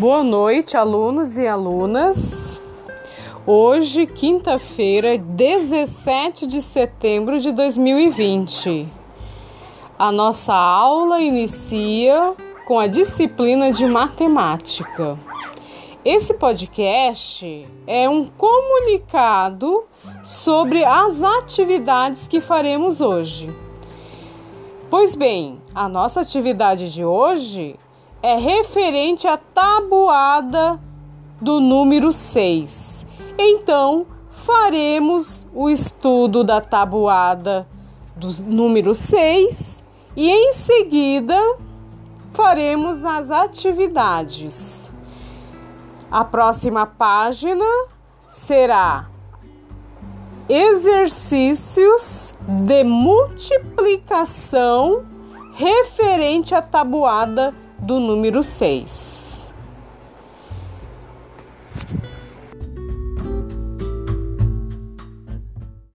Boa noite, alunos e alunas. Hoje, quinta-feira, 17 de setembro de 2020. A nossa aula inicia com a disciplina de matemática. Esse podcast é um comunicado sobre as atividades que faremos hoje. Pois bem, a nossa atividade de hoje é referente à tabuada do número 6. Então, faremos o estudo da tabuada do número 6 e em seguida faremos as atividades. A próxima página será exercícios de multiplicação referente à tabuada do número 6.